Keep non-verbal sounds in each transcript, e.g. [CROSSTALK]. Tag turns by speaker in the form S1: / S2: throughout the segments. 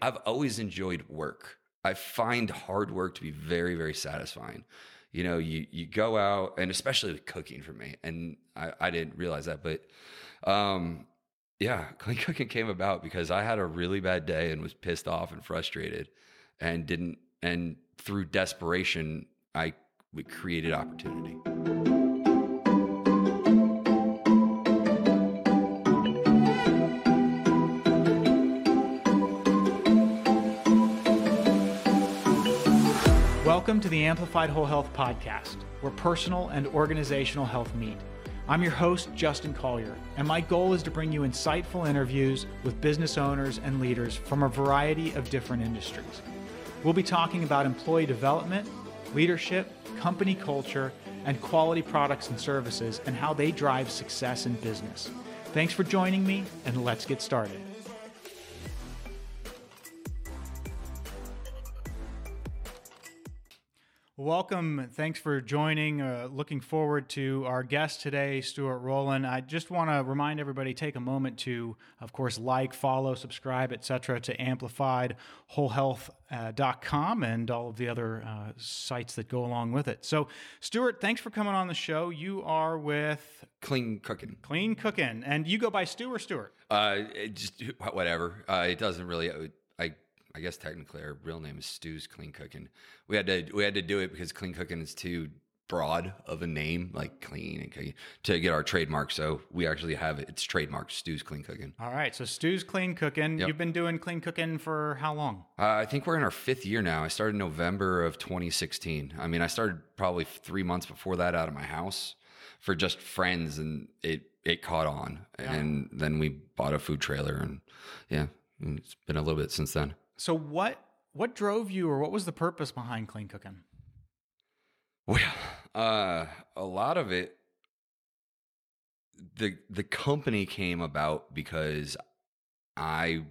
S1: I've always enjoyed work. I find hard work to be very, very satisfying. You know, you you go out and especially with cooking for me, and I, I didn't realize that, but um, yeah, [LAUGHS] clean cooking came about because I had a really bad day and was pissed off and frustrated, and didn't. And through desperation, I created opportunity.
S2: Welcome to the Amplified Whole Health Podcast, where personal and organizational health meet. I'm your host, Justin Collier, and my goal is to bring you insightful interviews with business owners and leaders from a variety of different industries. We'll be talking about employee development, leadership, company culture, and quality products and services and how they drive success in business. Thanks for joining me, and let's get started. Welcome. Thanks for joining. Uh, looking forward to our guest today, Stuart Rowland. I just want to remind everybody take a moment to, of course, like, follow, subscribe, etc., to amplifiedwholehealth.com uh, and all of the other uh, sites that go along with it. So, Stuart, thanks for coming on the show. You are with
S1: Clean Cooking.
S2: Clean Cooking, and you go by Stu or Stuart?
S1: Uh, just whatever. Uh, it doesn't really. I I guess technically our real name is Stu's Clean Cooking. We had to we had to do it because Clean Cooking is too broad of a name, like clean and cooking, to get our trademark. So we actually have it. It's trademarked Stu's Clean Cooking.
S2: All right. So Stu's Clean Cooking. Yep. You've been doing clean cooking for how long?
S1: Uh, I think we're in our fifth year now. I started November of 2016. I mean, I started probably three months before that out of my house for just friends, and it it caught on. Yeah. And then we bought a food trailer, and yeah, it's been a little bit since then.
S2: So what what drove you, or what was the purpose behind clean cooking?
S1: Well, uh, a lot of it, the the company came about because I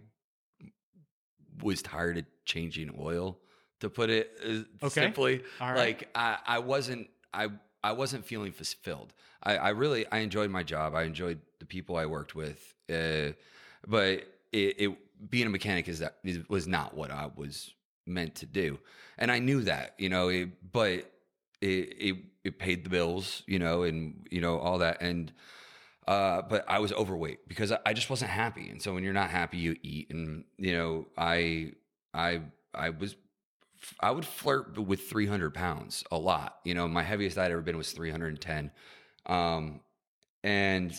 S1: was tired of changing oil. To put it uh, okay. simply, like I, I wasn't I I wasn't feeling fulfilled. I, I really I enjoyed my job. I enjoyed the people I worked with, uh, but it, it being a mechanic is that was not what I was meant to do, and I knew that, you know. It, but it, it it paid the bills, you know, and you know all that, and uh, but I was overweight because I, I just wasn't happy, and so when you're not happy, you eat, and you know, I I I was I would flirt with 300 pounds a lot. You know, my heaviest I'd ever been was 310. Um, and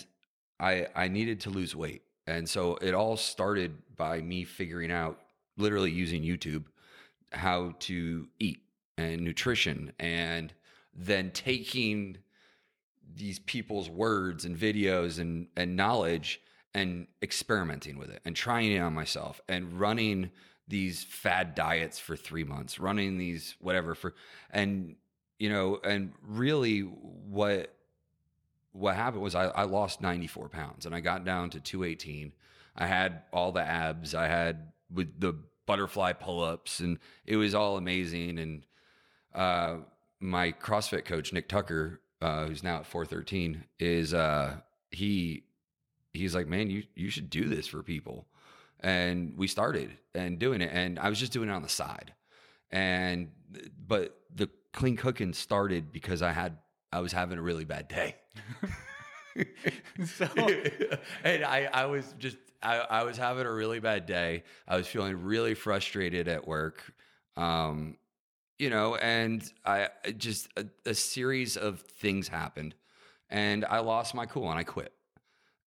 S1: I, I needed to lose weight. And so it all started by me figuring out, literally using YouTube, how to eat and nutrition, and then taking these people's words and videos and, and knowledge and experimenting with it and trying it on myself and running these fad diets for three months, running these whatever for, and, you know, and really what what happened was I, I, lost 94 pounds and I got down to 218. I had all the abs. I had with the butterfly pull ups and it was all amazing. And uh, my CrossFit coach, Nick Tucker, uh, who's now at 413, is uh, he he's like, man, you you should do this for people. And we started and doing it. And I was just doing it on the side. And but the clean cooking started because I had I was having a really bad day. [LAUGHS] so, [LAUGHS] and I, I was just, I, I was having a really bad day. I was feeling really frustrated at work. Um, you know, and I just, a, a series of things happened and I lost my cool and I quit.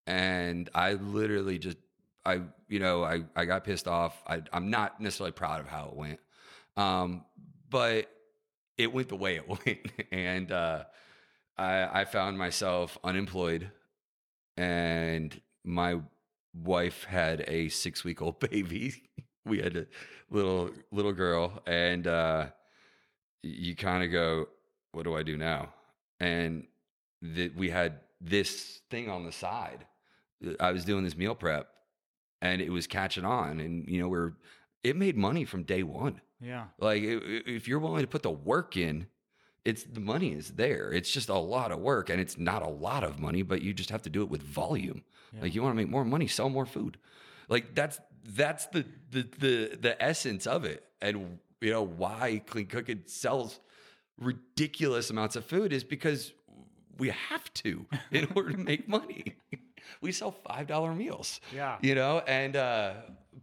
S1: And I literally just, I, you know, I, I got pissed off. I, I'm not necessarily proud of how it went. Um, but it went the way it [LAUGHS] went. and, uh, I, I found myself unemployed, and my wife had a six week old [LAUGHS] baby. we had a little little girl, and uh, you kind of go, "What do I do now?" And that we had this thing on the side. I was doing this meal prep, and it was catching on, and you know we're it made money from day one.
S2: Yeah,
S1: like if you're willing to put the work in it's the money is there. It's just a lot of work and it's not a lot of money, but you just have to do it with volume. Yeah. Like you want to make more money, sell more food. Like that's that's the, the the the essence of it, and you know why Clean Cooking sells ridiculous amounts of food is because we have to [LAUGHS] in order to make money. [LAUGHS] we sell five dollar meals.
S2: Yeah,
S1: you know, and uh,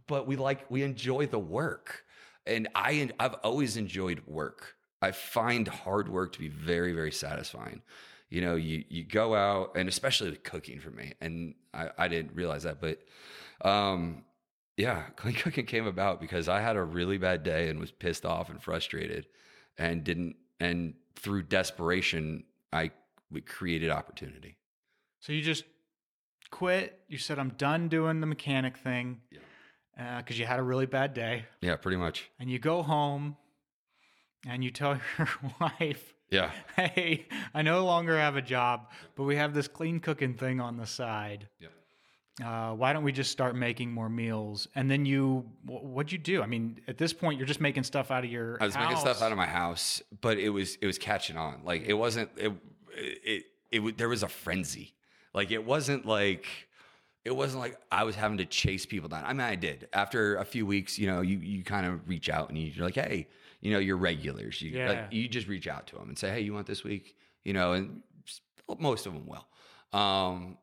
S1: but we like we enjoy the work, and I I've always enjoyed work. I find hard work to be very very satisfying. You know, you you go out and especially with cooking for me, and I, I didn't realize that, but um, yeah, [LAUGHS] clean cooking came about because I had a really bad day and was pissed off and frustrated, and didn't and through desperation I created opportunity.
S2: So you just quit. You said, I'm done doing the mechanic thing. Yeah. Because uh, you had a really bad day.
S1: Yeah, pretty much.
S2: And you go home and you tell [LAUGHS] your wife,
S1: Yeah.
S2: Hey, I no longer have a job, but we have this clean cooking thing on the side.
S1: Yeah.
S2: Uh, why don't we just start making more meals? And then you, what'd you do? I mean, at this point, you're just making stuff out of your.
S1: I was
S2: house.
S1: making stuff out of my house, but it was it was catching on. Like it wasn't it it it, it there was a frenzy. Like it wasn't like it wasn't like I was having to chase people down. I mean, I did. After a few weeks, you know, you you kind of reach out and you're like, hey, you know, your regulars. You yeah. like, you just reach out to them and say, hey, you want this week? You know, and most of them will. Um,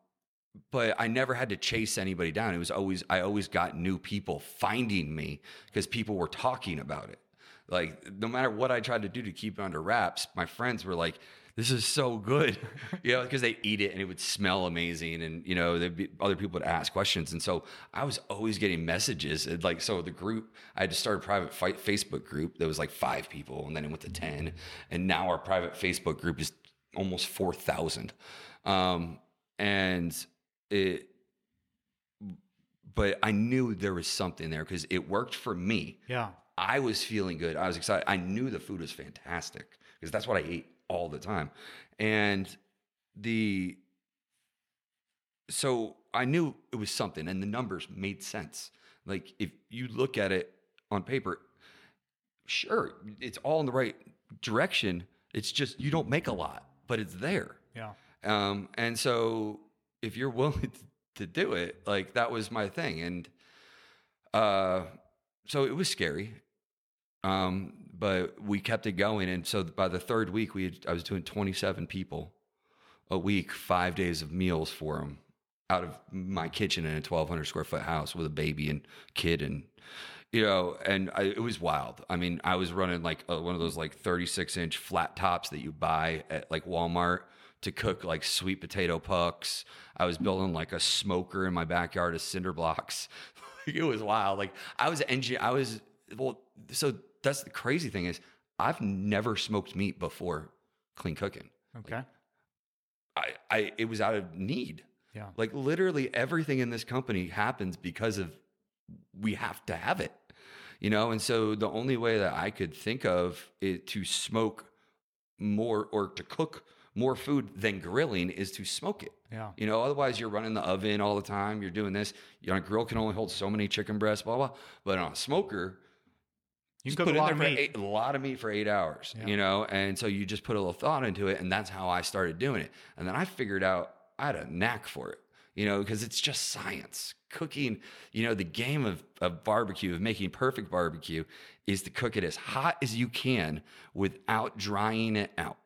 S1: but I never had to chase anybody down. It was always I always got new people finding me because people were talking about it. Like no matter what I tried to do to keep it under wraps, my friends were like, "This is so good," [LAUGHS] you know, because they eat it and it would smell amazing, and you know, there'd be, other people would ask questions, and so I was always getting messages. like so, the group I had to start a private Facebook group that was like five people, and then it went to ten, and now our private Facebook group is almost four thousand, um, and it but I knew there was something there because it worked for me.
S2: Yeah.
S1: I was feeling good. I was excited. I knew the food was fantastic because that's what I ate all the time. And the so I knew it was something and the numbers made sense. Like if you look at it on paper, sure, it's all in the right direction. It's just you don't make a lot, but it's there.
S2: Yeah.
S1: Um, and so if you're [LAUGHS] willing to do it, like that was my thing. And uh, so it was scary. Um, but we kept it going. And so by the third week, we had, I was doing 27 people a week, five days of meals for them out of my kitchen in a 1200 square foot house with a baby and kid and you know and I, it was wild i mean i was running like a, one of those like 36 inch flat tops that you buy at like walmart to cook like sweet potato pucks. I was building like a smoker in my backyard of cinder blocks. [LAUGHS] it was wild. Like I was engine. I was well. So that's the crazy thing is I've never smoked meat before clean cooking.
S2: Okay.
S1: Like, I, I, it was out of need.
S2: Yeah.
S1: Like literally everything in this company happens because of we have to have it, you know? And so the only way that I could think of it to smoke more or to cook more food than grilling is to smoke it.
S2: Yeah.
S1: You know, otherwise you're running the oven all the time. You're doing this. You know, a grill can only hold so many chicken breasts, blah, blah. But on a smoker,
S2: you can cook a lot of meat.
S1: Eight, a lot of meat for eight hours, yeah. you know? And so you just put a little thought into it. And that's how I started doing it. And then I figured out I had a knack for it, you know, because it's just science. Cooking, you know, the game of, of barbecue, of making perfect barbecue, is to cook it as hot as you can without drying it out.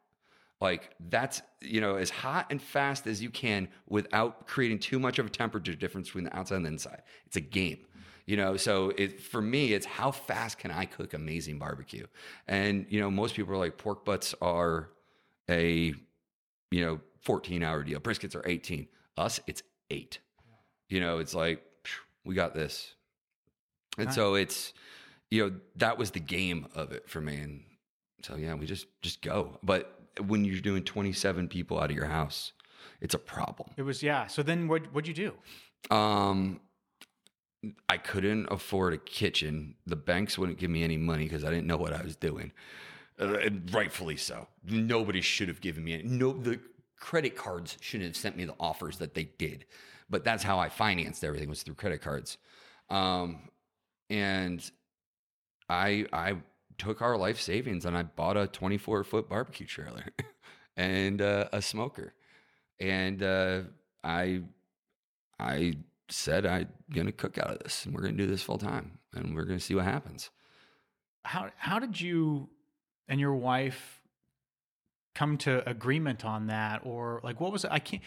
S1: Like that's, you know, as hot and fast as you can without creating too much of a temperature difference between the outside and the inside. It's a game. You know, so it for me, it's how fast can I cook amazing barbecue? And you know, most people are like pork butts are a you know 14 hour deal. Briskets are 18. Us, it's eight. You know, it's like we got this. And so it's you know that was the game of it for me. And so yeah, we just just go. But when you're doing 27 people out of your house, it's a problem.
S2: It was yeah. So then what what'd you
S1: do? Um I couldn't afford a kitchen. The banks wouldn't give me any money because I didn't know what I was doing. Uh, rightfully so. Nobody should have given me any. No, the credit cards shouldn't have sent me the offers that they did. But that's how I financed everything was through credit cards. Um, and I I took our life savings and I bought a 24 foot barbecue trailer [LAUGHS] and uh, a smoker. And uh, I, I said I'm gonna cook out of this, and we're gonna do this full time, and we're gonna see what happens.
S2: How how did you and your wife come to agreement on that, or like what was it? I can't.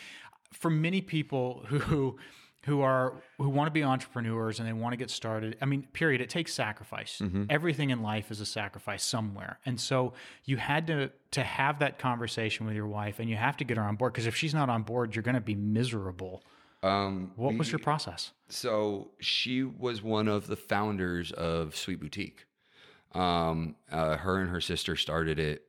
S2: For many people who who are who want to be entrepreneurs and they want to get started i mean period it takes sacrifice mm-hmm. everything in life is a sacrifice somewhere and so you had to to have that conversation with your wife and you have to get her on board because if she's not on board you're going to be miserable um, what was your process?
S1: so she was one of the founders of sweet boutique. Um, uh, her and her sister started it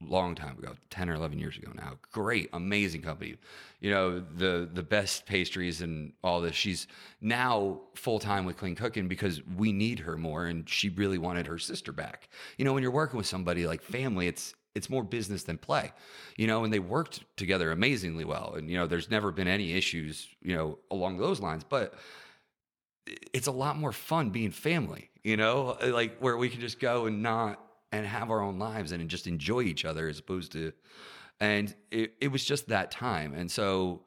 S1: long time ago 10 or 11 years ago now. Great amazing company. You know the the best pastries and all this. She's now full-time with clean cooking because we need her more and she really wanted her sister back. You know when you're working with somebody like family it's it's more business than play you know and they worked together amazingly well. And you know there's never been any issues you know along those lines but it's a lot more fun being family you know like where we can just go and not and have our own lives and just enjoy each other as opposed to and it, it was just that time. And so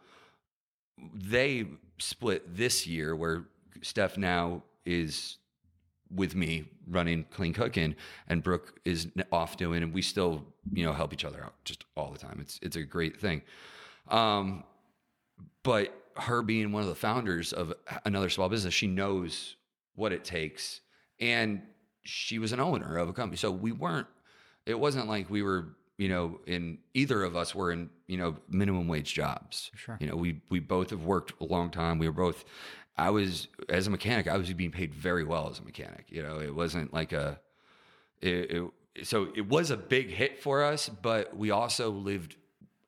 S1: they split this year where steph now is with me running clean cooking and brooke is off doing and we still you know help each other out just all the time it's it's a great thing um but her being one of the founders of another small business she knows what it takes and she was an owner of a company. So we weren't, it wasn't like we were, you know, in either of us were in, you know, minimum wage jobs.
S2: Sure.
S1: You know, we, we both have worked a long time. We were both, I was, as a mechanic, I was being paid very well as a mechanic. You know, it wasn't like a, it, it, so it was a big hit for us, but we also lived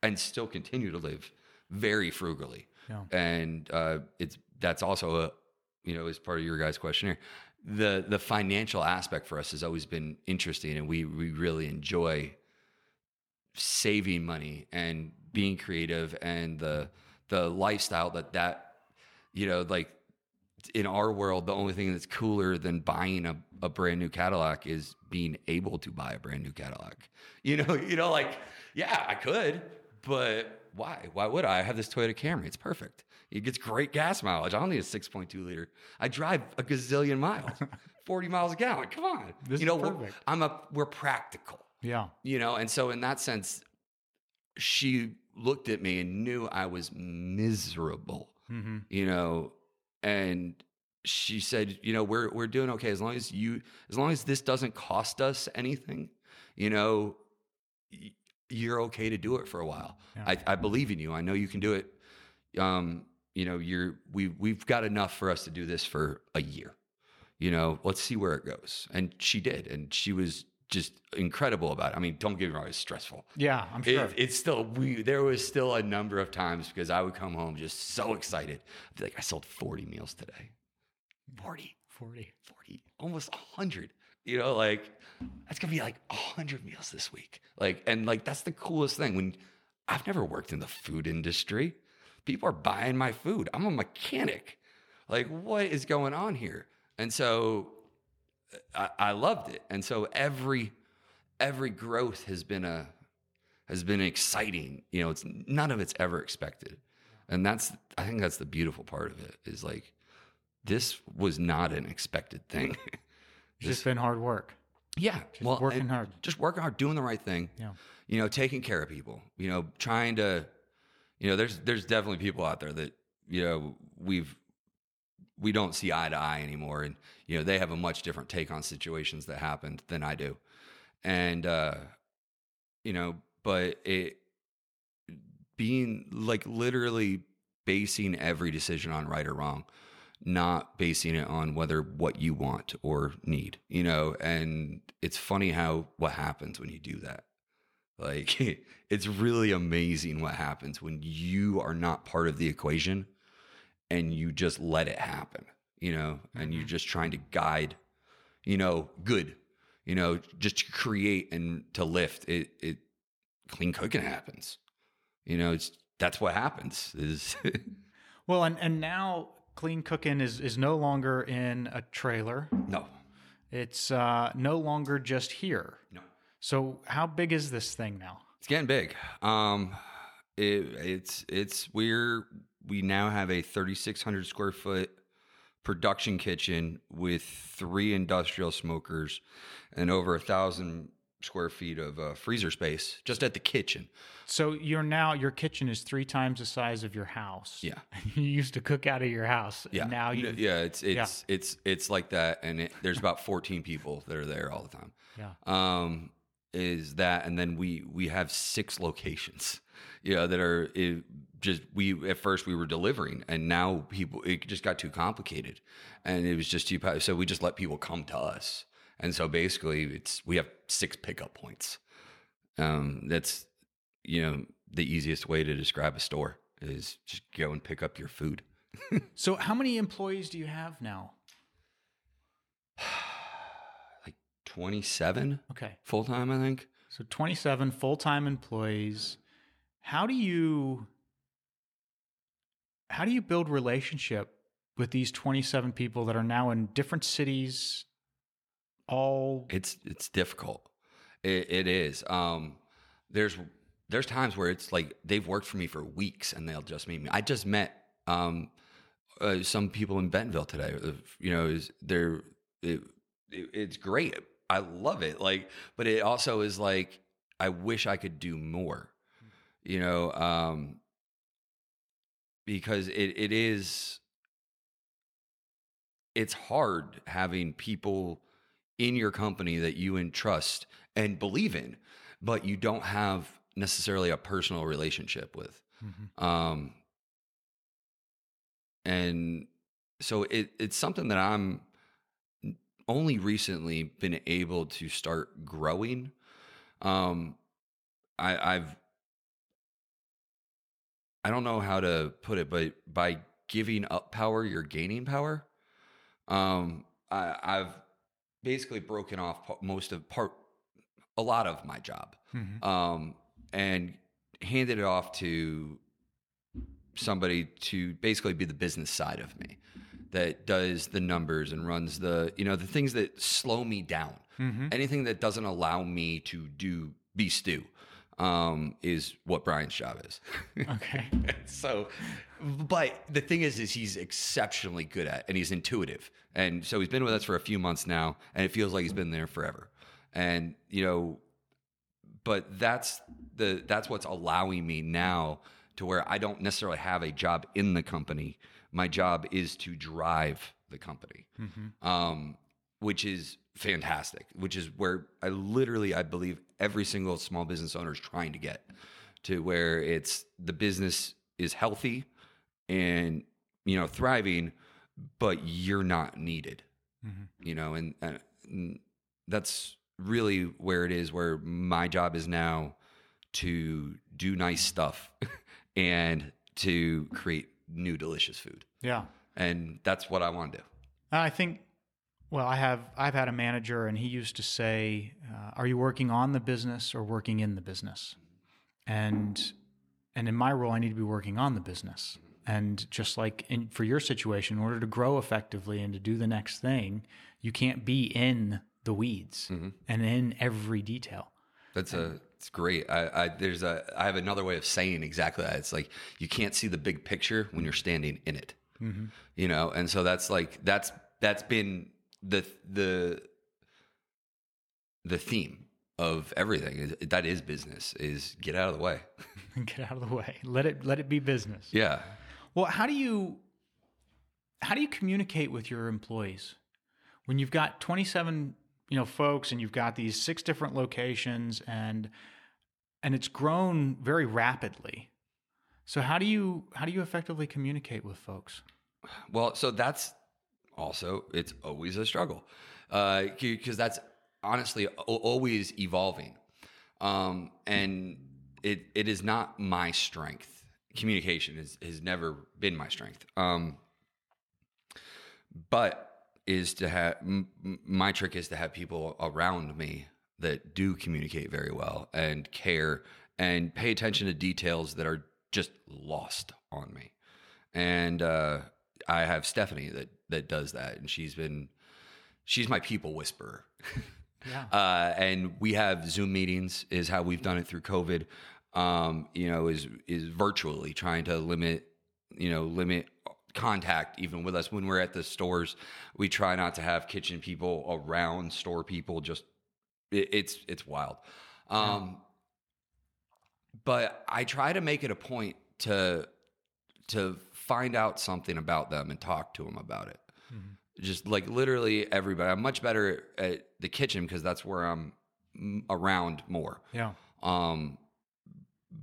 S1: and still continue to live very frugally. Yeah. And uh, it's, that's also a, you know, as part of your guys' questionnaire the the financial aspect for us has always been interesting and we we really enjoy saving money and being creative and the the lifestyle that that you know like in our world the only thing that's cooler than buying a, a brand new cadillac is being able to buy a brand new cadillac [LAUGHS] you know you know like yeah i could but why why would i, I have this toyota camry it's perfect it gets great gas mileage. I don't need a 6.2 liter. I drive a gazillion miles, [LAUGHS] 40 miles a gallon. Come on.
S2: This you know, we're,
S1: I'm a we're practical.
S2: Yeah.
S1: You know, and so in that sense, she looked at me and knew I was miserable. Mm-hmm. You know, and she said, you know, we're we're doing okay as long as you as long as this doesn't cost us anything, you know, you're okay to do it for a while. Yeah. I, I believe in you. I know you can do it. Um, you know, you're we we've got enough for us to do this for a year. You know, let's see where it goes. And she did, and she was just incredible about it. I mean, don't get me wrong, it's stressful.
S2: Yeah, I'm sure.
S1: It, it's still we there was still a number of times because I would come home just so excited. I'd be like, I sold 40 meals today. 40.
S2: 40.
S1: 40. Almost 100. You know, like that's gonna be like 100 meals this week. Like, and like that's the coolest thing when I've never worked in the food industry people are buying my food. I'm a mechanic. Like, what is going on here? And so I, I loved it. And so every every growth has been a has been exciting. You know, it's none of it's ever expected. And that's I think that's the beautiful part of it is like this was not an expected thing. [LAUGHS]
S2: it's just been hard work.
S1: Yeah.
S2: Just well, working hard.
S1: Just working hard, doing the right thing.
S2: Yeah.
S1: You know, taking care of people, you know, trying to you know, there's there's definitely people out there that you know we've we don't see eye to eye anymore, and you know they have a much different take on situations that happened than I do, and uh, you know, but it being like literally basing every decision on right or wrong not basing it on whether what you want or need, you know, and it's funny how what happens when you do that. Like [LAUGHS] it's really amazing what happens when you are not part of the equation and you just let it happen, you know, and you're mm-hmm. just trying to guide, you know, good, you know, just to create and to lift it, it clean cooking happens. You know, it's that's what happens is [LAUGHS]
S2: Well, and and now clean cooking is is no longer in a trailer.
S1: No.
S2: It's uh no longer just here.
S1: No.
S2: So how big is this thing now?
S1: It's getting big. Um, it, it's it's we're we now have a 3,600 square foot production kitchen with three industrial smokers and over a thousand square feet of uh, freezer space just at the kitchen.
S2: So you're now your kitchen is three times the size of your house.
S1: Yeah, [LAUGHS]
S2: you used to cook out of your house.
S1: Yeah,
S2: now you.
S1: Yeah, it's it's yeah. it's it's like that, and it, there's about 14 people that are there all the time.
S2: Yeah.
S1: Um, is that, and then we we have six locations. [LAUGHS] You know that are just we at first we were delivering, and now people it just got too complicated, and it was just too. So we just let people come to us and so basically, it's we have six pickup points. Um, that's you know the easiest way to describe a store is just go and pick up your food. [LAUGHS]
S2: so, how many employees do you have now? [SIGHS]
S1: like twenty-seven.
S2: Okay,
S1: full time, I think.
S2: So twenty-seven full-time employees. How do you how do you build relationship with these 27 people that are now in different cities, all
S1: it's it's difficult. It, it is. Um, there's there's times where it's like they've worked for me for weeks and they'll just meet me. I just met um, uh, some people in Bentonville today. You know, is they're it, it, it's great. I love it. Like, but it also is like I wish I could do more. You know, um, because it it is it's hard having people in your company that you entrust and believe in, but you don't have necessarily a personal relationship with. Mm-hmm. Um, and so it, it's something that I'm only recently been able to start growing. Um, I, I've I don't know how to put it, but by giving up power, you're gaining power. Um, I, I've basically broken off most of part, a lot of my job, mm-hmm. um, and handed it off to somebody to basically be the business side of me that does the numbers and runs the you know the things that slow me down mm-hmm. anything that doesn't allow me to do be Stu um, is what Brian's job is. [LAUGHS]
S2: Okay.
S1: so, but the thing is, is he's exceptionally good at, and he's intuitive, and so he's been with us for a few months now, and it feels like he's been there forever. And you know, but that's the that's what's allowing me now to where I don't necessarily have a job in the company. My job is to drive the company, mm-hmm. um, which is fantastic, which is where I literally I believe every single small business owner is trying to get to where it's the business is healthy and you know thriving, but you're not needed. Mm-hmm. You know, and, and that's really where it is. Where my job is now to do nice stuff [LAUGHS] and to create new delicious food.
S2: Yeah,
S1: and that's what I want to do.
S2: I think well, I have I've had a manager, and he used to say, uh, "Are you working on the business or working in the business?" And and in my role, I need to be working on the business. And just like in, for your situation, in order to grow effectively and to do the next thing, you can't be in the weeds mm-hmm. and in every detail.
S1: That's a it's great. I, I there's a I have another way of saying exactly that. It's like you can't see the big picture when you're standing in it. Mm-hmm. You know, and so that's like that's that's been the the the theme of everything is that is business is get out of the way. [LAUGHS] [LAUGHS]
S2: Get out of the way. Let it let it be business.
S1: Yeah.
S2: Well how do you how do you communicate with your employees? When you've got 27 you know folks and you've got these six different locations and and it's grown very rapidly. So how do you how do you effectively communicate with folks?
S1: Well so that's also it's always a struggle. Because uh, that's honestly always evolving. Um, and it it is not my strength. Communication is, has never been my strength. Um, but is to have m- my trick is to have people around me that do communicate very well and care and pay attention to details that are just lost on me. And uh, i have stephanie that that does that, and she's been she's my people whisperer. [LAUGHS]
S2: Yeah.
S1: Uh, and we have Zoom meetings is how we've done it through COVID. Um, you know, is is virtually trying to limit you know, limit contact even with us when we're at the stores. We try not to have kitchen people around store people. Just it, it's it's wild. Um, But I try to make it a point to to find out something about them and talk to them about it. Mm-hmm. Just like literally everybody. I'm much better at the kitchen because that's where I'm around more.
S2: Yeah.
S1: Um,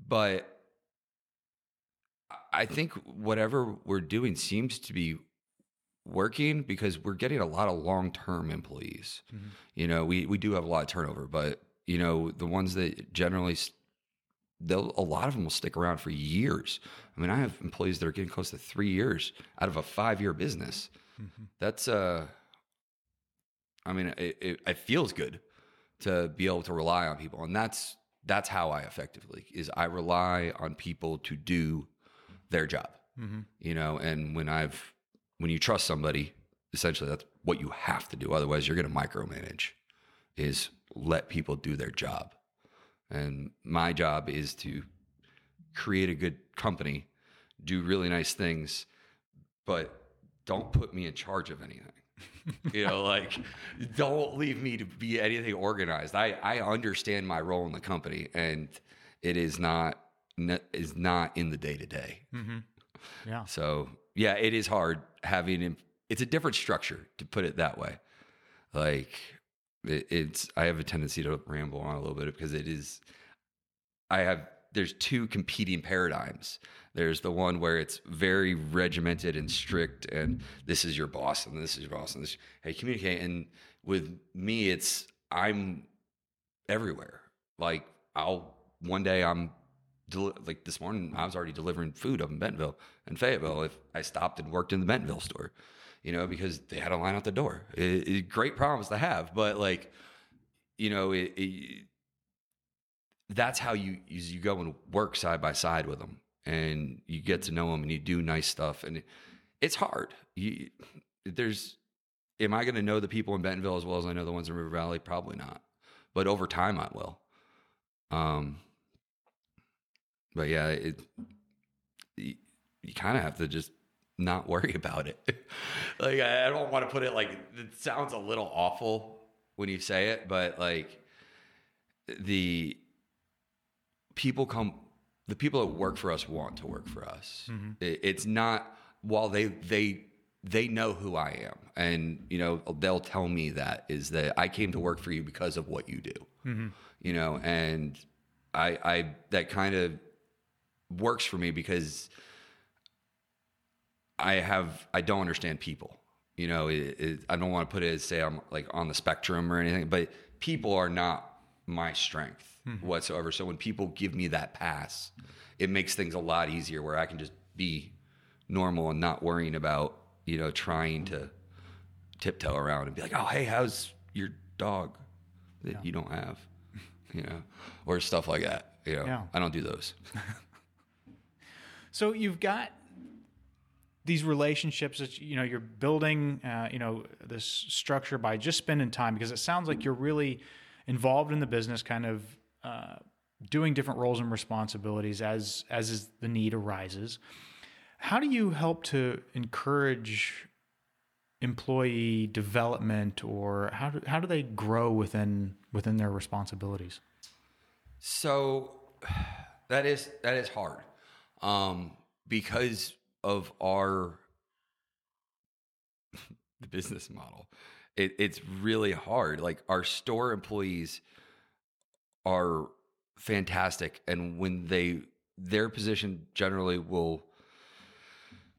S1: but I think whatever we're doing seems to be working because we're getting a lot of long term employees. Mm-hmm. You know, we we do have a lot of turnover, but you know, the ones that generally they'll a lot of them will stick around for years. I mean, I have employees that are getting close to three years out of a five year business. Mm-hmm. That's uh, I mean, it, it, it feels good to be able to rely on people, and that's that's how I effectively is. I rely on people to do their job. Mm-hmm. You know, and when I've when you trust somebody, essentially that's what you have to do. Otherwise, you're going to micromanage. Is let people do their job. And my job is to create a good company, do really nice things, but don't put me in charge of anything. [LAUGHS] you know, like don't leave me to be anything organized. I I understand my role in the company, and it is not is not in the day to day.
S2: Yeah.
S1: So yeah, it is hard having. It's a different structure to put it that way. Like it, it's I have a tendency to ramble on a little bit because it is I have there's two competing paradigms. There's the one where it's very regimented and strict, and this is your boss, and this is your boss, and this hey communicate. And with me, it's I'm everywhere. Like I'll one day I'm deli- like this morning I was already delivering food up in Bentonville and Fayetteville. If I stopped and worked in the Bentonville store, you know, because they had a line out the door. It, it, great problems to have, but like, you know, it, it, that's how you you go and work side by side with them, and you get to know them, and you do nice stuff, and it's hard. You, there's, am I going to know the people in Bentonville as well as I know the ones in River Valley? Probably not, but over time I will. Um, but yeah, it you, you kind of have to just not worry [LAUGHS] about it. like I, I don't want to put it like it sounds a little awful when you say it, but like the people come the people that work for us want to work for us. Mm-hmm. It, it's not while they they they know who I am, and you know they'll tell me that is that I came to work for you because of what you do. Mm-hmm. You know, and I I that kind of works for me because I have I don't understand people. You know, it, it, I don't want to put it as say I'm like on the spectrum or anything, but people are not my strength mm-hmm. whatsoever. So when people give me that pass, it makes things a lot easier where I can just be normal and not worrying about you know trying to tiptoe around and be like, oh hey, how's your dog that yeah. you don't have, [LAUGHS] you know, or stuff like that. You know, yeah. I don't do those. [LAUGHS] [LAUGHS]
S2: So you've got these relationships that you know you're building, uh, you know, this structure by just spending time because it sounds like you're really involved in the business, kind of uh, doing different roles and responsibilities as as is the need arises. How do you help to encourage employee development, or how do, how do they grow within within their responsibilities?
S1: So that is that is hard um, because of our [LAUGHS] the business model. It, it's really hard. Like our store employees are fantastic, and when they their position generally will,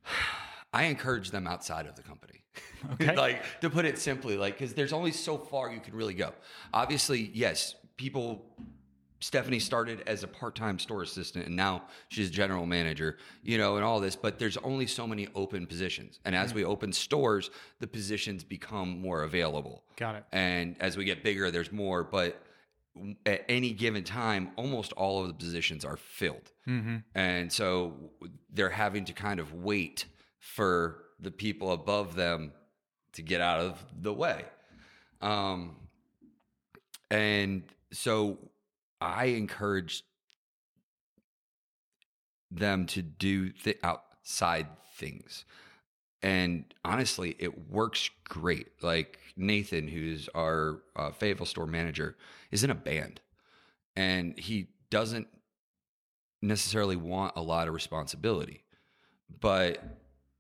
S1: [SIGHS] I encourage them outside of the company. [LAUGHS] Okay. like to put it simply, like because there's only so far you can really go. Obviously, yes, people Stephanie started as a part-time store assistant and now she's general manager, you know, and all this, but there's only so many open positions. And as mm-hmm. we open stores, the positions become more available.
S2: Got it.
S1: And as we get bigger, there's more, but at any given time, almost all of the positions are filled. Mm-hmm. And so they're having to kind of wait for the people above them to get out of the way. Um, and so I encourage them to do th- out side things. And honestly, it works great. Like Nathan, who's our uh, Fayetteville store manager, is in a band and he doesn't necessarily want a lot of responsibility, but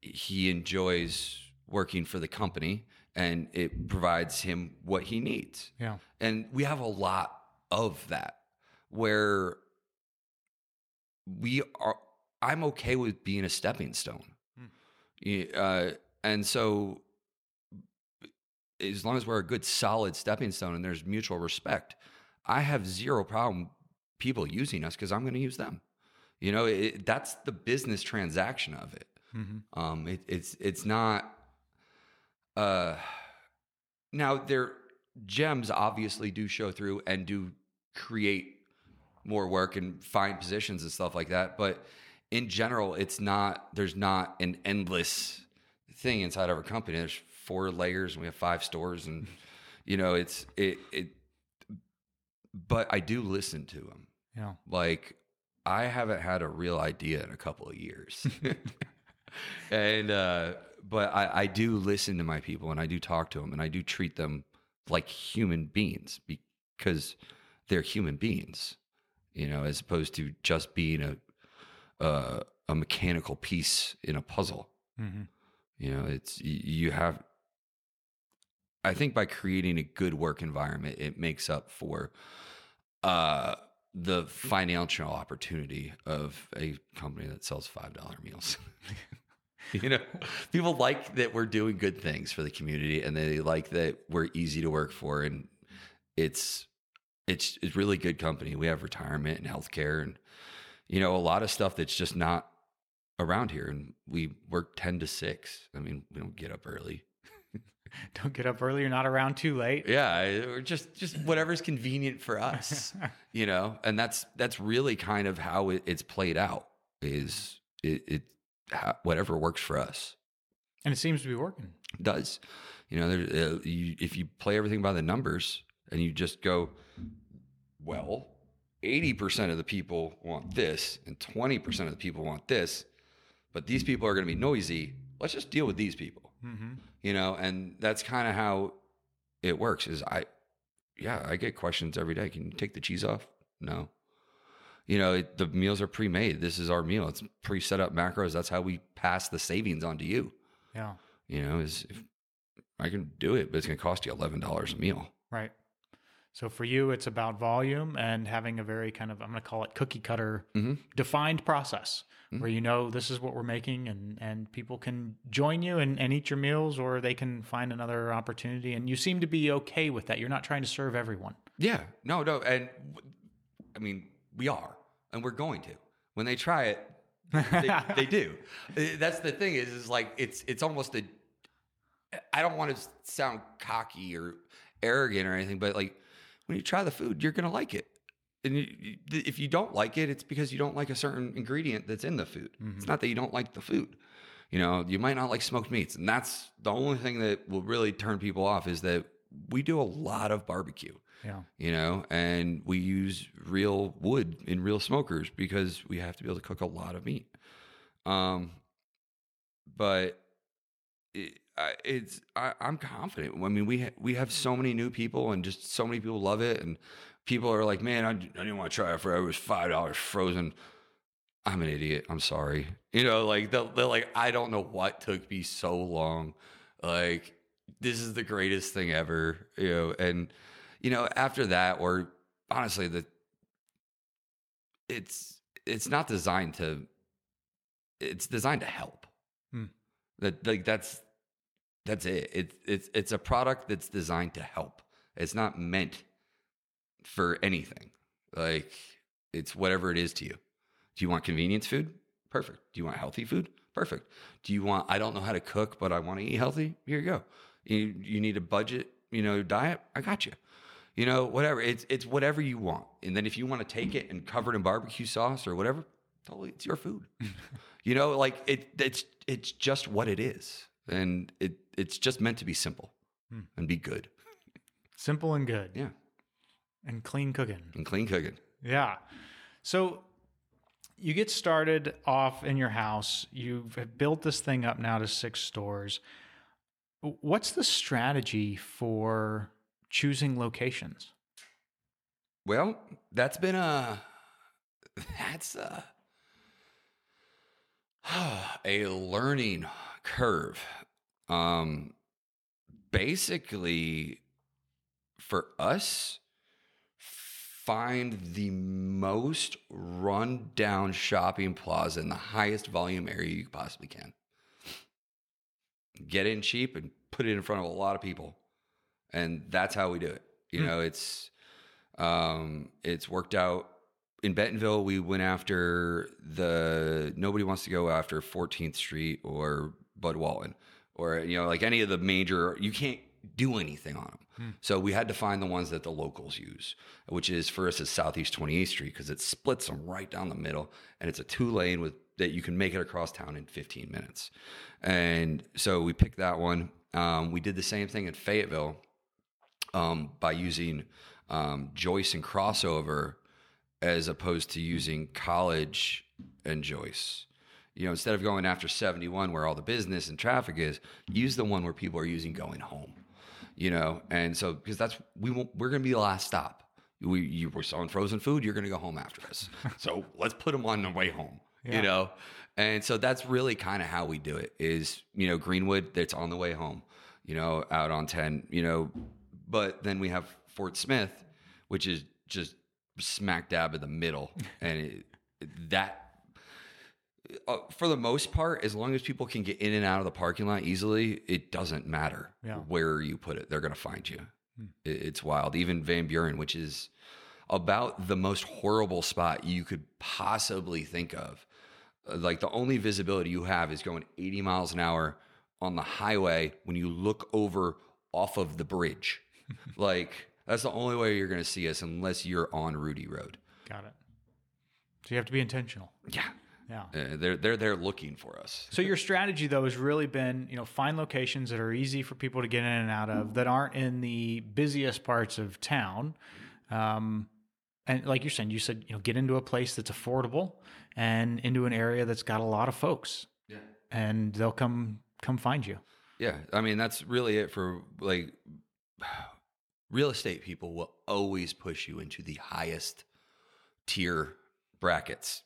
S1: he enjoys working for the company and it provides him what he needs.
S2: Yeah.
S1: And we have a lot of that where we are I'm okay with being a stepping stone. Uh, and so as long as we're a good solid stepping stone and there's mutual respect, I have zero problem people using us because I'm going to use them. You know, it, that's the business transaction of it. Mm-hmm. Um, it, it's it's not. Uh, now their gems obviously do show through and do create more work and find positions and stuff like that, but in general, it's not. There's not an endless thing inside of our company. There's four layers and we have five stores, and you know, it's it it. But I do listen to them.
S2: Yeah,
S1: like I haven't had a real idea in a couple of years. [LAUGHS] and uh, but I, I do listen to my people and I do talk to them and I do treat them like human beings because they're human beings, you know, as opposed to just being a uh, a mechanical piece in a puzzle. Mm-hmm. You know, it's you have. I think by creating a good work environment, it makes up for uh, the financial opportunity of a company that sells five dollar meals. [LAUGHS] you know, people like that we're doing good things for the community, and they like that we're easy to work for, and it's it's it's really good company. We have retirement and healthcare, and you know a lot of stuff that's just not around here. And we work ten to six. I mean, we don't get up early. [LAUGHS]
S2: don't get up early. You're not around too late.
S1: Yeah, or just just whatever's convenient for us, [LAUGHS] you know. And that's that's really kind of how it, it's played out. Is it, it whatever works for us,
S2: and it seems to be working.
S1: It does you know? There, uh, you, if you play everything by the numbers and you just go, well, eighty percent of the people want this, and twenty percent of the people want this, but these people are going to be noisy. Let's just deal with these people mm-hmm. you know, and that's kind of how it works. Is I, yeah, I get questions every day. Can you take the cheese off? No. You know, it, the meals are pre-made. This is our meal. It's pre-set up macros. That's how we pass the savings on to you.
S2: Yeah.
S1: You know, is if I can do it, but it's going to cost you eleven dollars a meal.
S2: Right. So for you, it's about volume and having a very kind of I'm going to call it cookie cutter mm-hmm. defined process mm-hmm. where you know this is what we're making and and people can join you and, and eat your meals or they can find another opportunity and you seem to be okay with that. You're not trying to serve everyone.
S1: Yeah. No. No. And I mean, we are, and we're going to. When they try it, they, [LAUGHS] they do. That's the thing is, is like it's it's almost a. I don't want to sound cocky or arrogant or anything, but like when you try the food, you're going to like it. And you, you, if you don't like it, it's because you don't like a certain ingredient that's in the food. Mm-hmm. It's not that you don't like the food. You know, you might not like smoked meats, and that's the only thing that will really turn people off is that we do a lot of barbecue.
S2: Yeah.
S1: You know, and we use real wood in real smokers because we have to be able to cook a lot of meat. Um, but it, it's I, am confident. I mean, we ha- we have so many new people, and just so many people love it, and people are like, "Man, I, I didn't want to try it forever. It was five dollars frozen." I'm an idiot. I'm sorry. You know, like they're, they're like, I don't know what took me so long. Like this is the greatest thing ever. You know, and you know after that, or honestly, the it's it's not designed to. It's designed to help. Hmm. That like that's that's it. It's it's it's a product that's designed to help. It's not meant for anything. Like it's whatever it is to you. Do you want convenience food? Perfect. Do you want healthy food? Perfect. Do you want I don't know how to cook, but I want to eat healthy? Here you go. You you need a budget, you know, diet? I got you. You know, whatever. It's it's whatever you want. And then if you want to take it and cover it in barbecue sauce or whatever, totally it's your food. [LAUGHS] you know, like it it's it's just what it is and it it's just meant to be simple hmm. and be good.
S2: Simple and good.
S1: Yeah.
S2: And clean cooking.
S1: And clean cooking.
S2: Yeah. So you get started off in your house. You've built this thing up now to six stores. What's the strategy for choosing locations?
S1: Well, that's been a that's a [SIGHS] a learning curve. Um basically for us find the most run down shopping plaza in the highest volume area you possibly can. Get in cheap and put it in front of a lot of people. And that's how we do it. You mm. know, it's um it's worked out in Bentonville we went after the nobody wants to go after 14th Street or Bud Walton or you know like any of the major you can't do anything on them. Hmm. So we had to find the ones that the locals use, which is for us is Southeast 28th Street because it splits them right down the middle, and it's a two lane with that you can make it across town in 15 minutes. And so we picked that one. Um, we did the same thing in Fayetteville um, by using um, Joyce and crossover as opposed to using college and Joyce you know, instead of going after 71 where all the business and traffic is, use the one where people are using going home you know, and so because that's we won't, we're going to be the last stop. We you were selling frozen food, you're going to go home after us. [LAUGHS] so let's put them on the way home. Yeah. You know, and so that's really kind of how we do it. Is you know Greenwood that's on the way home. You know, out on ten. You know, but then we have Fort Smith, which is just smack dab in the middle, [LAUGHS] and it, that uh, for the most part, as long as people can get in and out of the parking lot easily, it doesn't matter yeah. where you put it. They're going to find you. Hmm. It, it's wild. Even Van Buren, which is about the most horrible spot you could possibly think of. Uh, like the only visibility you have is going 80 miles an hour on the highway when you look over off of the bridge. [LAUGHS] like that's the only way you're going to see us unless you're on Rudy Road.
S2: Got it. So you have to be intentional.
S1: Yeah. Yeah. Uh, they're they're they're looking for us.
S2: So your strategy though has really been, you know, find locations that are easy for people to get in and out of that aren't in the busiest parts of town. Um, and like you're saying, you said, you know, get into a place that's affordable and into an area that's got a lot of folks. Yeah. And they'll come come find you.
S1: Yeah. I mean, that's really it for like [SIGHS] real estate people will always push you into the highest tier brackets.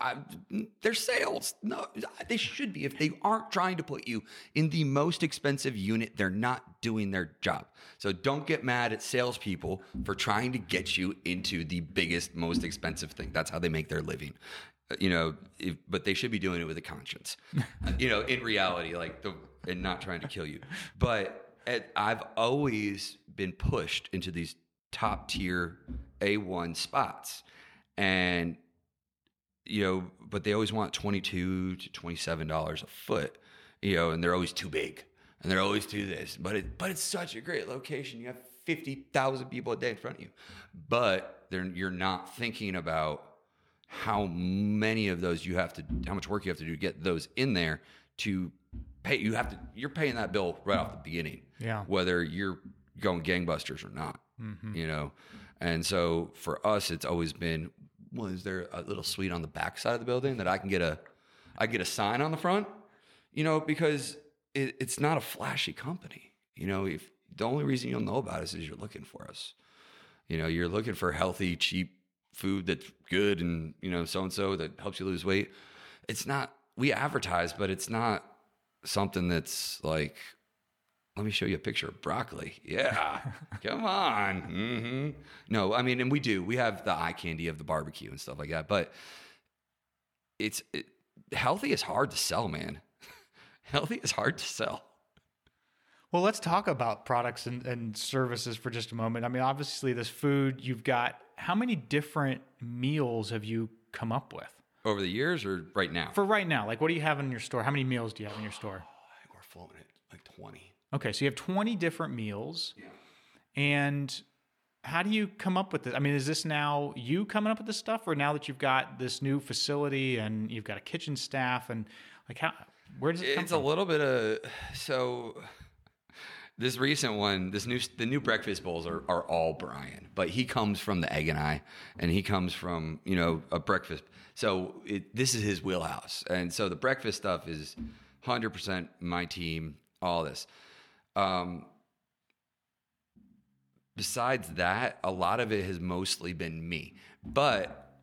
S1: I, they're sales. No, they should be. If they aren't trying to put you in the most expensive unit, they're not doing their job. So don't get mad at salespeople for trying to get you into the biggest, most expensive thing. That's how they make their living. Uh, you know, if, but they should be doing it with a conscience. [LAUGHS] you know, in reality, like the and not trying to kill you. But at, I've always been pushed into these top tier A1 spots. And you know, but they always want 22 to 27 dollars a foot, you know, and they're always too big and they're always too this. But it but it's such a great location. You have 50,000 people a day in front of you. But you're not thinking about how many of those you have to how much work you have to do to get those in there to pay you have to you're paying that bill right off the beginning.
S2: Yeah.
S1: Whether you're going gangbusters or not. Mm-hmm. You know. And so for us it's always been well, is there a little suite on the back side of the building that I can get a, I get a sign on the front, you know, because it, it's not a flashy company. You know, if the only reason you'll know about us is you're looking for us. You know, you're looking for healthy, cheap food that's good and, you know, so and so that helps you lose weight. It's not, we advertise, but it's not something that's like, let me show you a picture of broccoli. Yeah, [LAUGHS] come on. Mm-hmm. No, I mean, and we do. We have the eye candy of the barbecue and stuff like that. But it's it, healthy is hard to sell, man. [LAUGHS] healthy is hard to sell.
S2: Well, let's talk about products and, and services for just a moment. I mean, obviously, this food you've got. How many different meals have you come up with
S1: over the years, or right now?
S2: For right now, like, what do you have in your store? How many meals do you have in your store?
S1: I [SIGHS] think we're floating at like twenty.
S2: Okay, so you have 20 different meals. Yeah. And how do you come up with this? I mean, is this now you coming up with this stuff, or now that you've got this new facility and you've got a kitchen staff and like how? Where does it?
S1: It's a little bit of so. this recent one, this new the new breakfast bowls are, are all Brian, but he comes from the egg and I, and he comes from you know a breakfast. So it, this is his wheelhouse, and so the breakfast stuff is hundred percent my team. All this. Um, besides that, a lot of it has mostly been me, but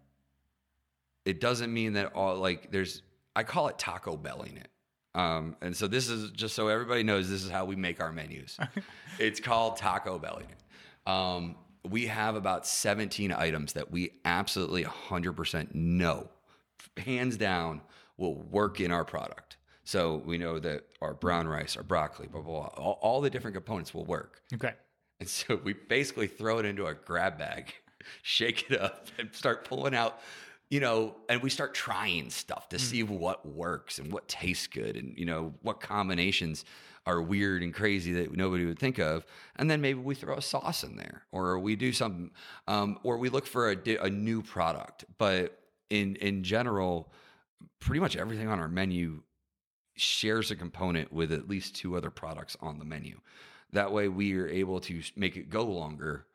S1: it doesn't mean that all like there's. I call it Taco Belling it. Um, and so this is just so everybody knows this is how we make our menus. [LAUGHS] it's called Taco Belly. Um, we have about 17 items that we absolutely 100% know, hands down, will work in our product. So we know that our brown rice, our broccoli, blah, blah, blah, all, all the different components will work.
S2: Okay.
S1: And so we basically throw it into a grab bag, [LAUGHS] shake it up, and start pulling out you know, and we start trying stuff to mm. see what works and what tastes good and, you know, what combinations are weird and crazy that nobody would think of. And then maybe we throw a sauce in there or we do something, um, or we look for a, a new product. But in, in general, pretty much everything on our menu shares a component with at least two other products on the menu. That way we are able to make it go longer,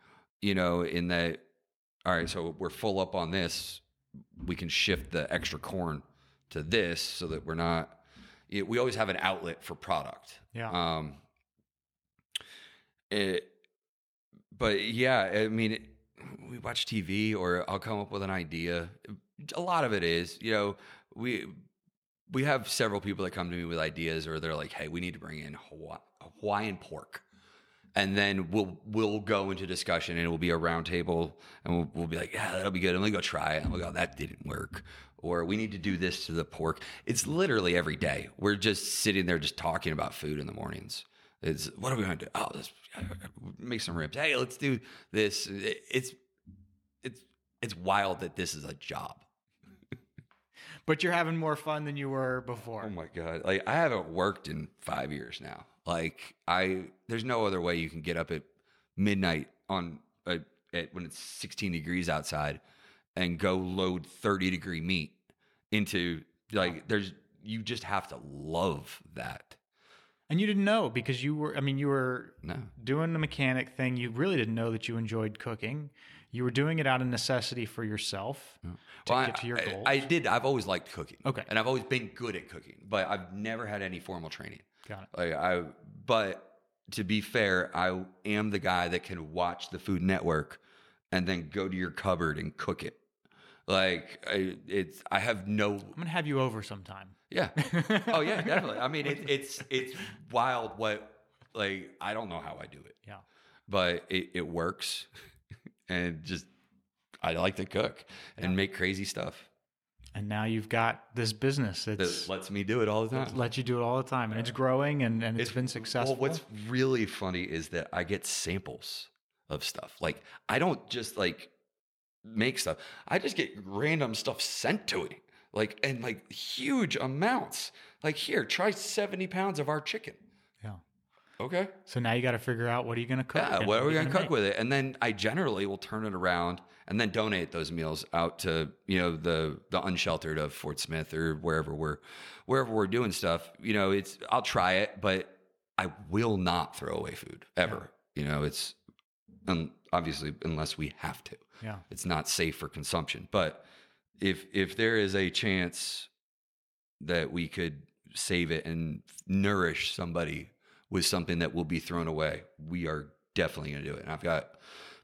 S1: you know, in that, all right, so we're full up on this. We can shift the extra corn to this so that we're not it, we always have an outlet for product.
S2: Yeah.
S1: Um it but yeah i mean it, we watch tv or i'll come up with an idea. A lot of it is you know we we have several people that come to me with ideas or they're like hey we need to bring in hawaiian pork. And then we'll we'll go into discussion and it will be a round table and we'll, we'll be like yeah that'll be good. And we go try it. And we'll go that didn't work. Or we need to do this to the pork. It's literally every day. We're just sitting there just talking about food in the mornings. It's what are we going to do? Oh let's uh, make some ribs. Hey let's do this. It's it's it's wild that this is a job
S2: but you're having more fun than you were before
S1: oh my god like i haven't worked in five years now like I, there's no other way you can get up at midnight on a, at when it's 16 degrees outside and go load 30 degree meat into like there's you just have to love that.
S2: And you didn't know because you were I mean you were
S1: no.
S2: doing the mechanic thing. You really didn't know that you enjoyed cooking. You were doing it out of necessity for yourself to well, get to your goal.
S1: I, I did. I've always liked cooking.
S2: Okay.
S1: And I've always been good at cooking, but I've never had any formal training.
S2: Got it.
S1: Like I, but to be fair, I am the guy that can watch the Food Network and then go to your cupboard and cook it. Like I, it's, I have no.
S2: I'm gonna have you over sometime.
S1: Yeah. [LAUGHS] oh yeah, definitely. I mean, it, it's it's wild. What like I don't know how I do it.
S2: Yeah.
S1: But it, it works, and just I like to cook and make crazy stuff
S2: and now you've got this business
S1: that lets me do it all the time.
S2: Lets you do it all the time, and it's growing, and, and it's, it's been successful.
S1: Well, what's really funny is that I get samples of stuff. Like I don't just like make stuff. I just get random stuff sent to me, like and like huge amounts. Like here, try seventy pounds of our chicken. Okay.
S2: So now you got to figure out what are you going to cook?
S1: Yeah, what are we going to cook make? with it? And then I generally will turn it around and then donate those meals out to you know the the unsheltered of Fort Smith or wherever we're wherever we're doing stuff. You know, it's I'll try it, but I will not throw away food ever. Yeah. You know, it's um, obviously unless we have to.
S2: Yeah,
S1: it's not safe for consumption. But if if there is a chance that we could save it and nourish somebody with something that will be thrown away, we are definitely going to do it. And I've got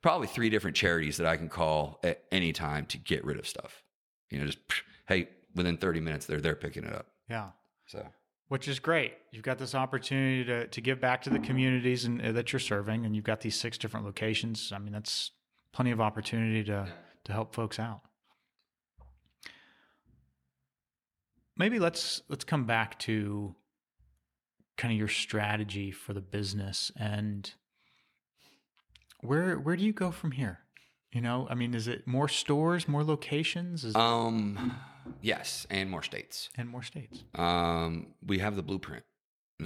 S1: probably three different charities that I can call at any time to get rid of stuff. You know, just [SNIFFS] hey, within 30 minutes they're there picking it up.
S2: Yeah.
S1: So
S2: which is great. You've got this opportunity to to give back to the communities and uh, that you're serving, and you've got these six different locations. I mean, that's plenty of opportunity to to help folks out. Maybe let's let's come back to kind of your strategy for the business and where where do you go from here? You know, I mean, is it more stores, more locations? Is
S1: um, yes, and more states,
S2: and more states.
S1: Um, we have the blueprint.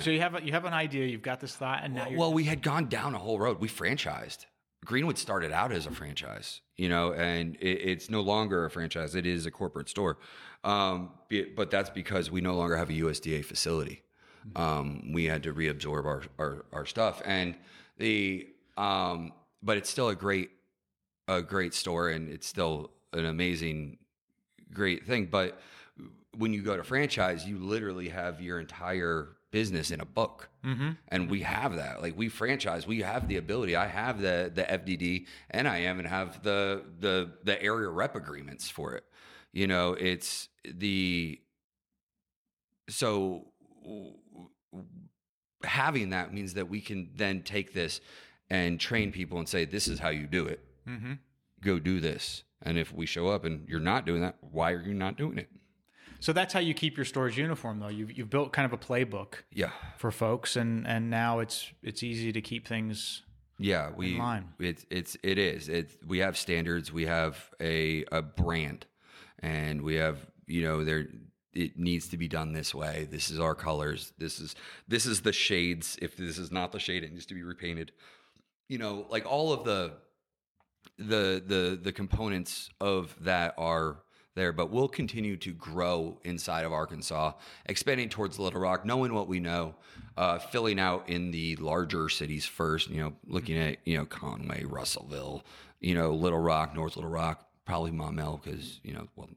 S2: So you have a, you have an idea, you've got this thought, and now
S1: well, well, we had gone down a whole road. We franchised. Greenwood started out as a franchise, you know, and it, it's no longer a franchise. It is a corporate store, um, but that's because we no longer have a USDA facility. Um, we had to reabsorb our, our, our stuff and the, um, but it's still a great, a great store and it's still an amazing, great thing. But when you go to franchise, you literally have your entire business in a book. Mm-hmm. And we have that. Like we franchise, we have the ability. I have the the FDD and I am and have the the the area rep agreements for it. You know, it's the so having that means that we can then take this and train people and say, this is how you do it. Mm-hmm. Go do this. And if we show up and you're not doing that, why are you not doing it?
S2: So that's how you keep your stores uniform, though. You've you've built kind of a playbook,
S1: yeah,
S2: for folks, and and now it's it's easy to keep things.
S1: Yeah, we in line. it's it's it is it. We have standards. We have a a brand, and we have you know there it needs to be done this way. This is our colors. This is this is the shades. If this is not the shade, it needs to be repainted. You know, like all of the the the the components of that are there, but we'll continue to grow inside of Arkansas, expanding towards Little Rock, knowing what we know, uh, filling out in the larger cities first, you know, looking at, you know, Conway, Russellville, you know, Little Rock, North Little Rock, probably Maumelle, because, you know, well,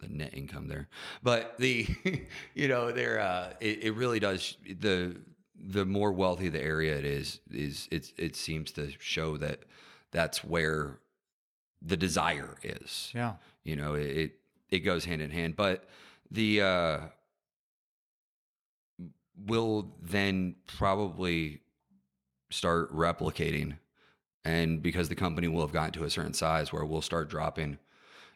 S1: the net income there. But the, [LAUGHS] you know, there, uh, it, it really does, the, the more wealthy the area it is, is it, it seems to show that that's where the desire is.
S2: Yeah.
S1: You know, it, it goes hand in hand. But the uh, will then probably start replicating, and because the company will have gotten to a certain size where we'll start dropping,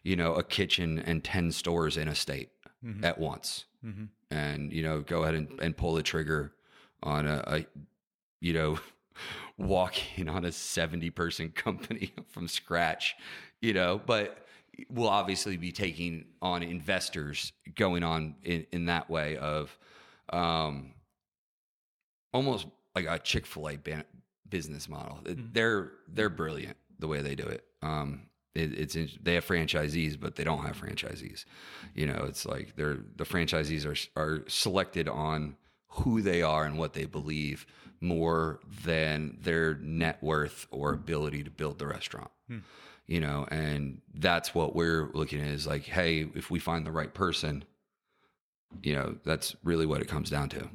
S1: you know, a kitchen and ten stores in a state mm-hmm. at once, mm-hmm. and you know, go ahead and, and pull the trigger on a, a you know [LAUGHS] walking on a 70 person [LAUGHS] company from scratch you know but we'll obviously be taking on investors going on in, in that way of um, almost like a Chick Fil A ban- business model. Mm-hmm. They're they're brilliant the way they do it. Um, it, it's they have franchisees, but they don't have franchisees. You know, it's like they're the franchisees are are selected on who they are and what they believe more than their net worth or ability to build the restaurant. Hmm you know, and that's what we're looking at is like, hey, if we find the right person, you know, that's really what it comes down to.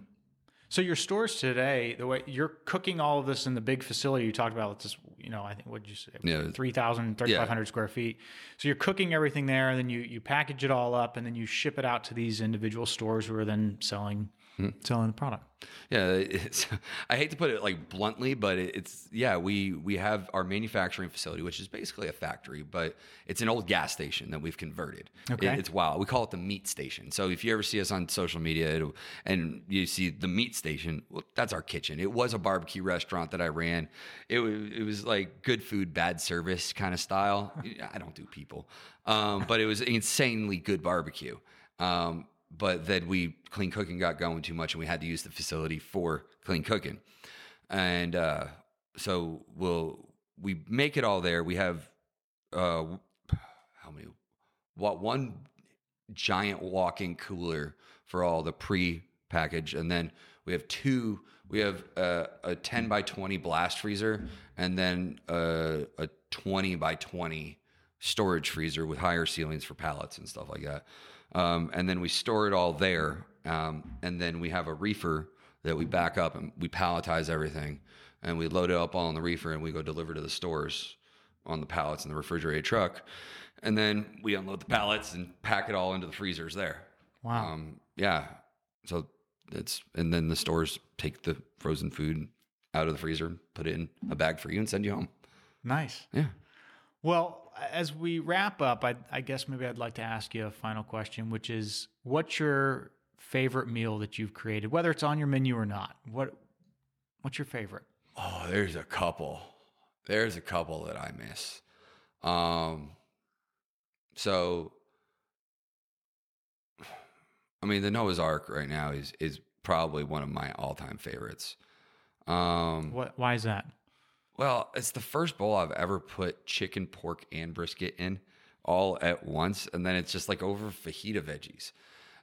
S2: So your stores today, the way you're cooking all of this in the big facility you talked about, it's this, you know, I think what did you say, yeah. 3,000, 3,500 yeah. square feet. So you're cooking everything there, and then you you package it all up, and then you ship it out to these individual stores who are then selling mm-hmm. selling the product.
S1: Yeah, [LAUGHS] I hate to put it like bluntly, but it's yeah. We we have our manufacturing facility, which is basically a factory, but it's an old gas station that we've converted. Okay. It, it's wild. We call it the meat station. So if you ever see us on social media and you see the meat station, well, that's our kitchen. It was a barbecue restaurant that I ran. It was it was like good food, bad service kind of style. [LAUGHS] I don't do people, um, but it was insanely good barbecue. Um, but then we clean cooking got going too much and we had to use the facility for clean cooking. And uh, so we'll we make it all there. We have uh, how many what one giant walk-in cooler for all the pre-package. And then we have two we have a, a 10 by 20 blast freezer and then a, a 20 by 20 storage freezer with higher ceilings for pallets and stuff like that um, and then we store it all there. Um, and then we have a reefer that we back up and we palletize everything. And we load it up all on the reefer and we go deliver to the stores on the pallets in the refrigerated truck. And then we unload the pallets and pack it all into the freezers there.
S2: Wow. Um,
S1: yeah. So it's, and then the stores take the frozen food out of the freezer, put it in a bag for you, and send you home.
S2: Nice.
S1: Yeah.
S2: Well, as we wrap up, I, I, guess maybe I'd like to ask you a final question, which is, what's your favorite meal that you've created, whether it's on your menu or not? What What's your favorite?
S1: Oh, there's a couple. There's a couple that I miss. Um, so, I mean, the Noah's Ark right now is is probably one of my all time favorites.
S2: Um, what? Why is that?
S1: Well, it's the first bowl I've ever put chicken, pork, and brisket in all at once, and then it's just like over fajita veggies.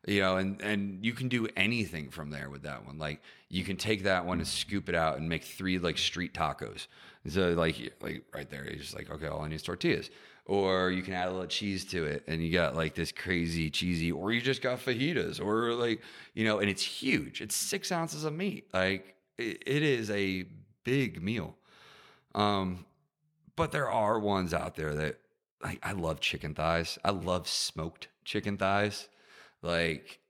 S1: you know, and and you can do anything from there with that one. Like you can take that one and scoop it out and make three like street tacos. So like like right there, you're just like okay, all I need is tortillas. Or you can add a little cheese to it, and you got like this crazy cheesy. Or you just got fajitas, or like you know, and it's huge. It's six ounces of meat. Like it, it is a big meal. Um, but there are ones out there that like I love chicken thighs. I love smoked chicken thighs like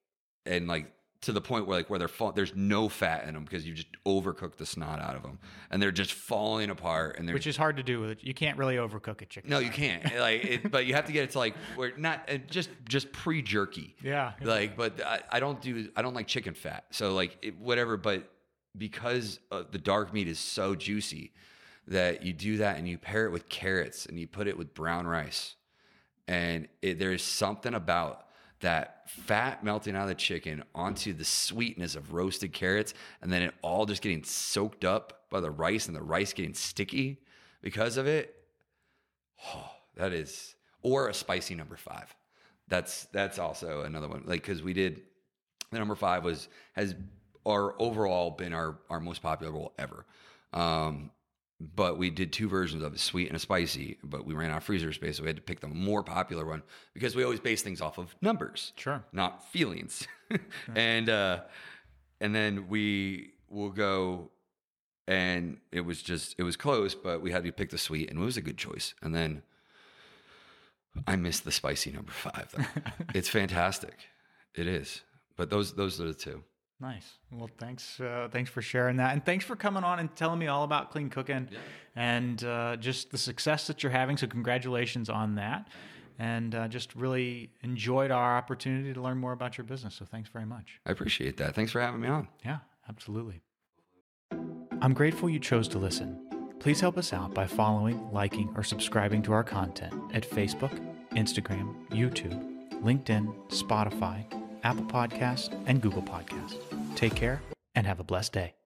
S1: and like to the point where like where they're fall- there's no fat in them because you just overcook the snot out of them and they're just falling apart and they're
S2: which is hard to do with it. You can't really overcook a chicken.
S1: No, you can't. like, it, but you have to get it to like where not uh, just just pre jerky.
S2: Yeah.
S1: Like, but I, I, don't do I don't like chicken fat. So like it, whatever. But because uh, the dark meat is so juicy that you do that and you pair it with carrots and you put it with brown rice, and it, there's something about that fat melting out of the chicken onto the sweetness of roasted carrots, and then it all just getting soaked up by the rice and the rice getting sticky because of it. Oh, that is, or a spicy number five. That's that's also another one. Like because we did the number five was has our overall been our our most popular roll ever. Um, but we did two versions of it, sweet and a spicy. But we ran out of freezer space, so we had to pick the more popular one because we always base things off of numbers,
S2: sure,
S1: not feelings. [LAUGHS] [LAUGHS] and uh, and then we will go, and it was just it was close, but we had to pick the sweet, and it was a good choice. And then I missed the spicy number five. Though. [LAUGHS] it's fantastic, it is. But those those are the two.
S2: Nice. Well, thanks. Uh, thanks for sharing that, and thanks for coming on and telling me all about clean cooking, yeah. and uh, just the success that you're having. So, congratulations on that, and uh, just really enjoyed our opportunity to learn more about your business. So, thanks very much.
S1: I appreciate that. Thanks for having me on.
S2: Yeah, absolutely. I'm grateful you chose to listen. Please help us out by following, liking, or subscribing to our content at Facebook, Instagram, YouTube, LinkedIn, Spotify Apple Podcasts, and Google Podcasts. Take care and have a blessed day.